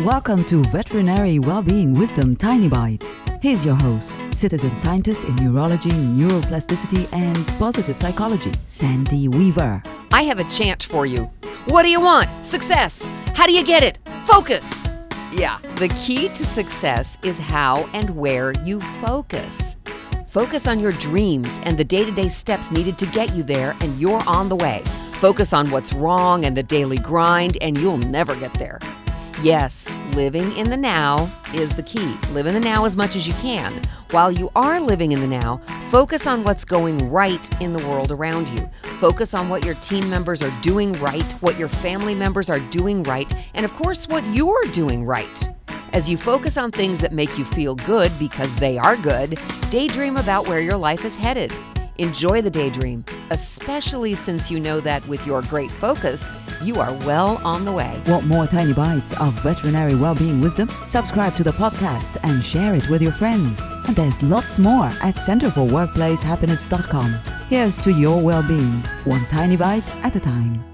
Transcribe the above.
Welcome to Veterinary Wellbeing Wisdom Tiny Bites. Here's your host, citizen scientist in neurology, neuroplasticity, and positive psychology, Sandy Weaver. I have a chant for you. What do you want? Success. How do you get it? Focus. Yeah, the key to success is how and where you focus. Focus on your dreams and the day to day steps needed to get you there, and you're on the way. Focus on what's wrong and the daily grind, and you'll never get there. Yes, living in the now is the key. Live in the now as much as you can. While you are living in the now, focus on what's going right in the world around you. Focus on what your team members are doing right, what your family members are doing right, and of course, what you're doing right. As you focus on things that make you feel good because they are good, daydream about where your life is headed. Enjoy the daydream, especially since you know that with your great focus, you are well on the way. Want more tiny bites of veterinary well-being wisdom? Subscribe to the podcast and share it with your friends. And there's lots more at centerforworkplacehappiness.com. Here's to your well-being, one tiny bite at a time.